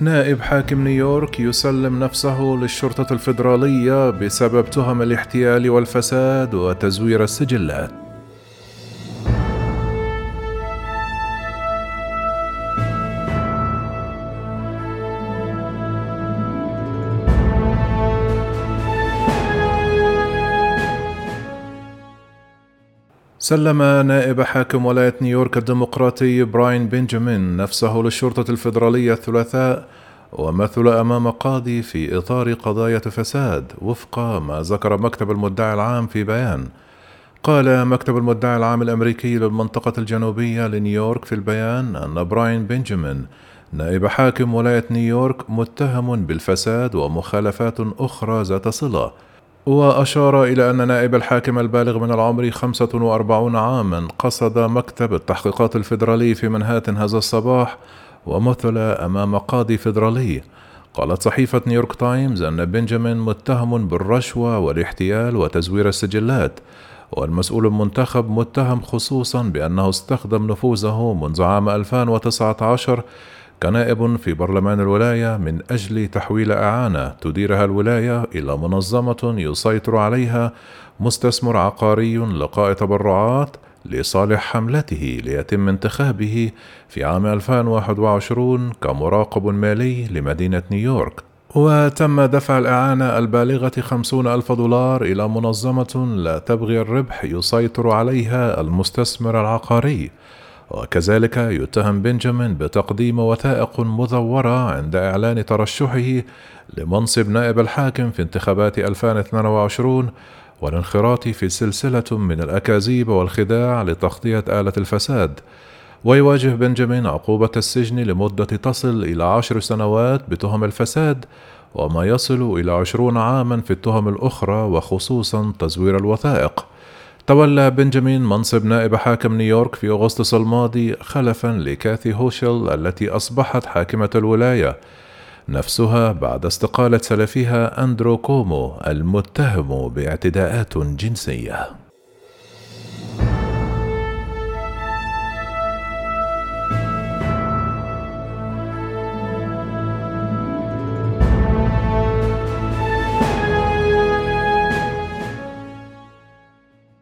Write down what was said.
نائب حاكم نيويورك يسلم نفسه للشرطة الفيدرالية بسبب تهم الاحتيال والفساد وتزوير السجلات. سلم نائب حاكم ولاية نيويورك الديمقراطي براين بنجامين نفسه للشرطة الفيدرالية الثلاثاء ومثل أمام قاضي في إطار قضايا فساد وفق ما ذكر مكتب المدعي العام في بيان. قال مكتب المدعي العام الأمريكي للمنطقة الجنوبية لنيويورك في البيان أن براين بنجامين نائب حاكم ولاية نيويورك متهم بالفساد ومخالفات أخرى ذات صلة. وأشار إلى أن نائب الحاكم البالغ من العمر 45 عاما قصد مكتب التحقيقات الفيدرالي في منهاتن هذا الصباح ومثل أمام قاضي فيدرالي. قالت صحيفة نيويورك تايمز أن بنجامين متهم بالرشوة والاحتيال وتزوير السجلات والمسؤول المنتخب متهم خصوصا بأنه استخدم نفوذه منذ عام 2019 كنائب في برلمان الولاية من أجل تحويل إعانة تديرها الولاية إلى منظمة يسيطر عليها مستثمر عقاري لقاء تبرعات لصالح حملته ليتم انتخابه في عام 2021 كمراقب مالي لمدينة نيويورك. وتم دفع الإعانة البالغة خمسون ألف دولار إلى منظمة لا تبغي الربح يسيطر عليها المستثمر العقاري. وكذلك يتهم بنجامين بتقديم وثائق مزورة عند إعلان ترشحه لمنصب نائب الحاكم في انتخابات 2022 والانخراط في سلسلة من الأكاذيب والخداع لتغطية آلة الفساد. ويواجه بنجامين عقوبة السجن لمدة تصل إلى عشر سنوات بتهم الفساد وما يصل إلى عشرون عاما في التهم الأخرى وخصوصا تزوير الوثائق. تولى بنجامين منصب نائب حاكم نيويورك في أغسطس الماضي خلفا لكاثي هوشل التي أصبحت حاكمة الولاية. نفسها بعد استقالة سلفها أندرو كومو المتهم باعتداءات جنسية.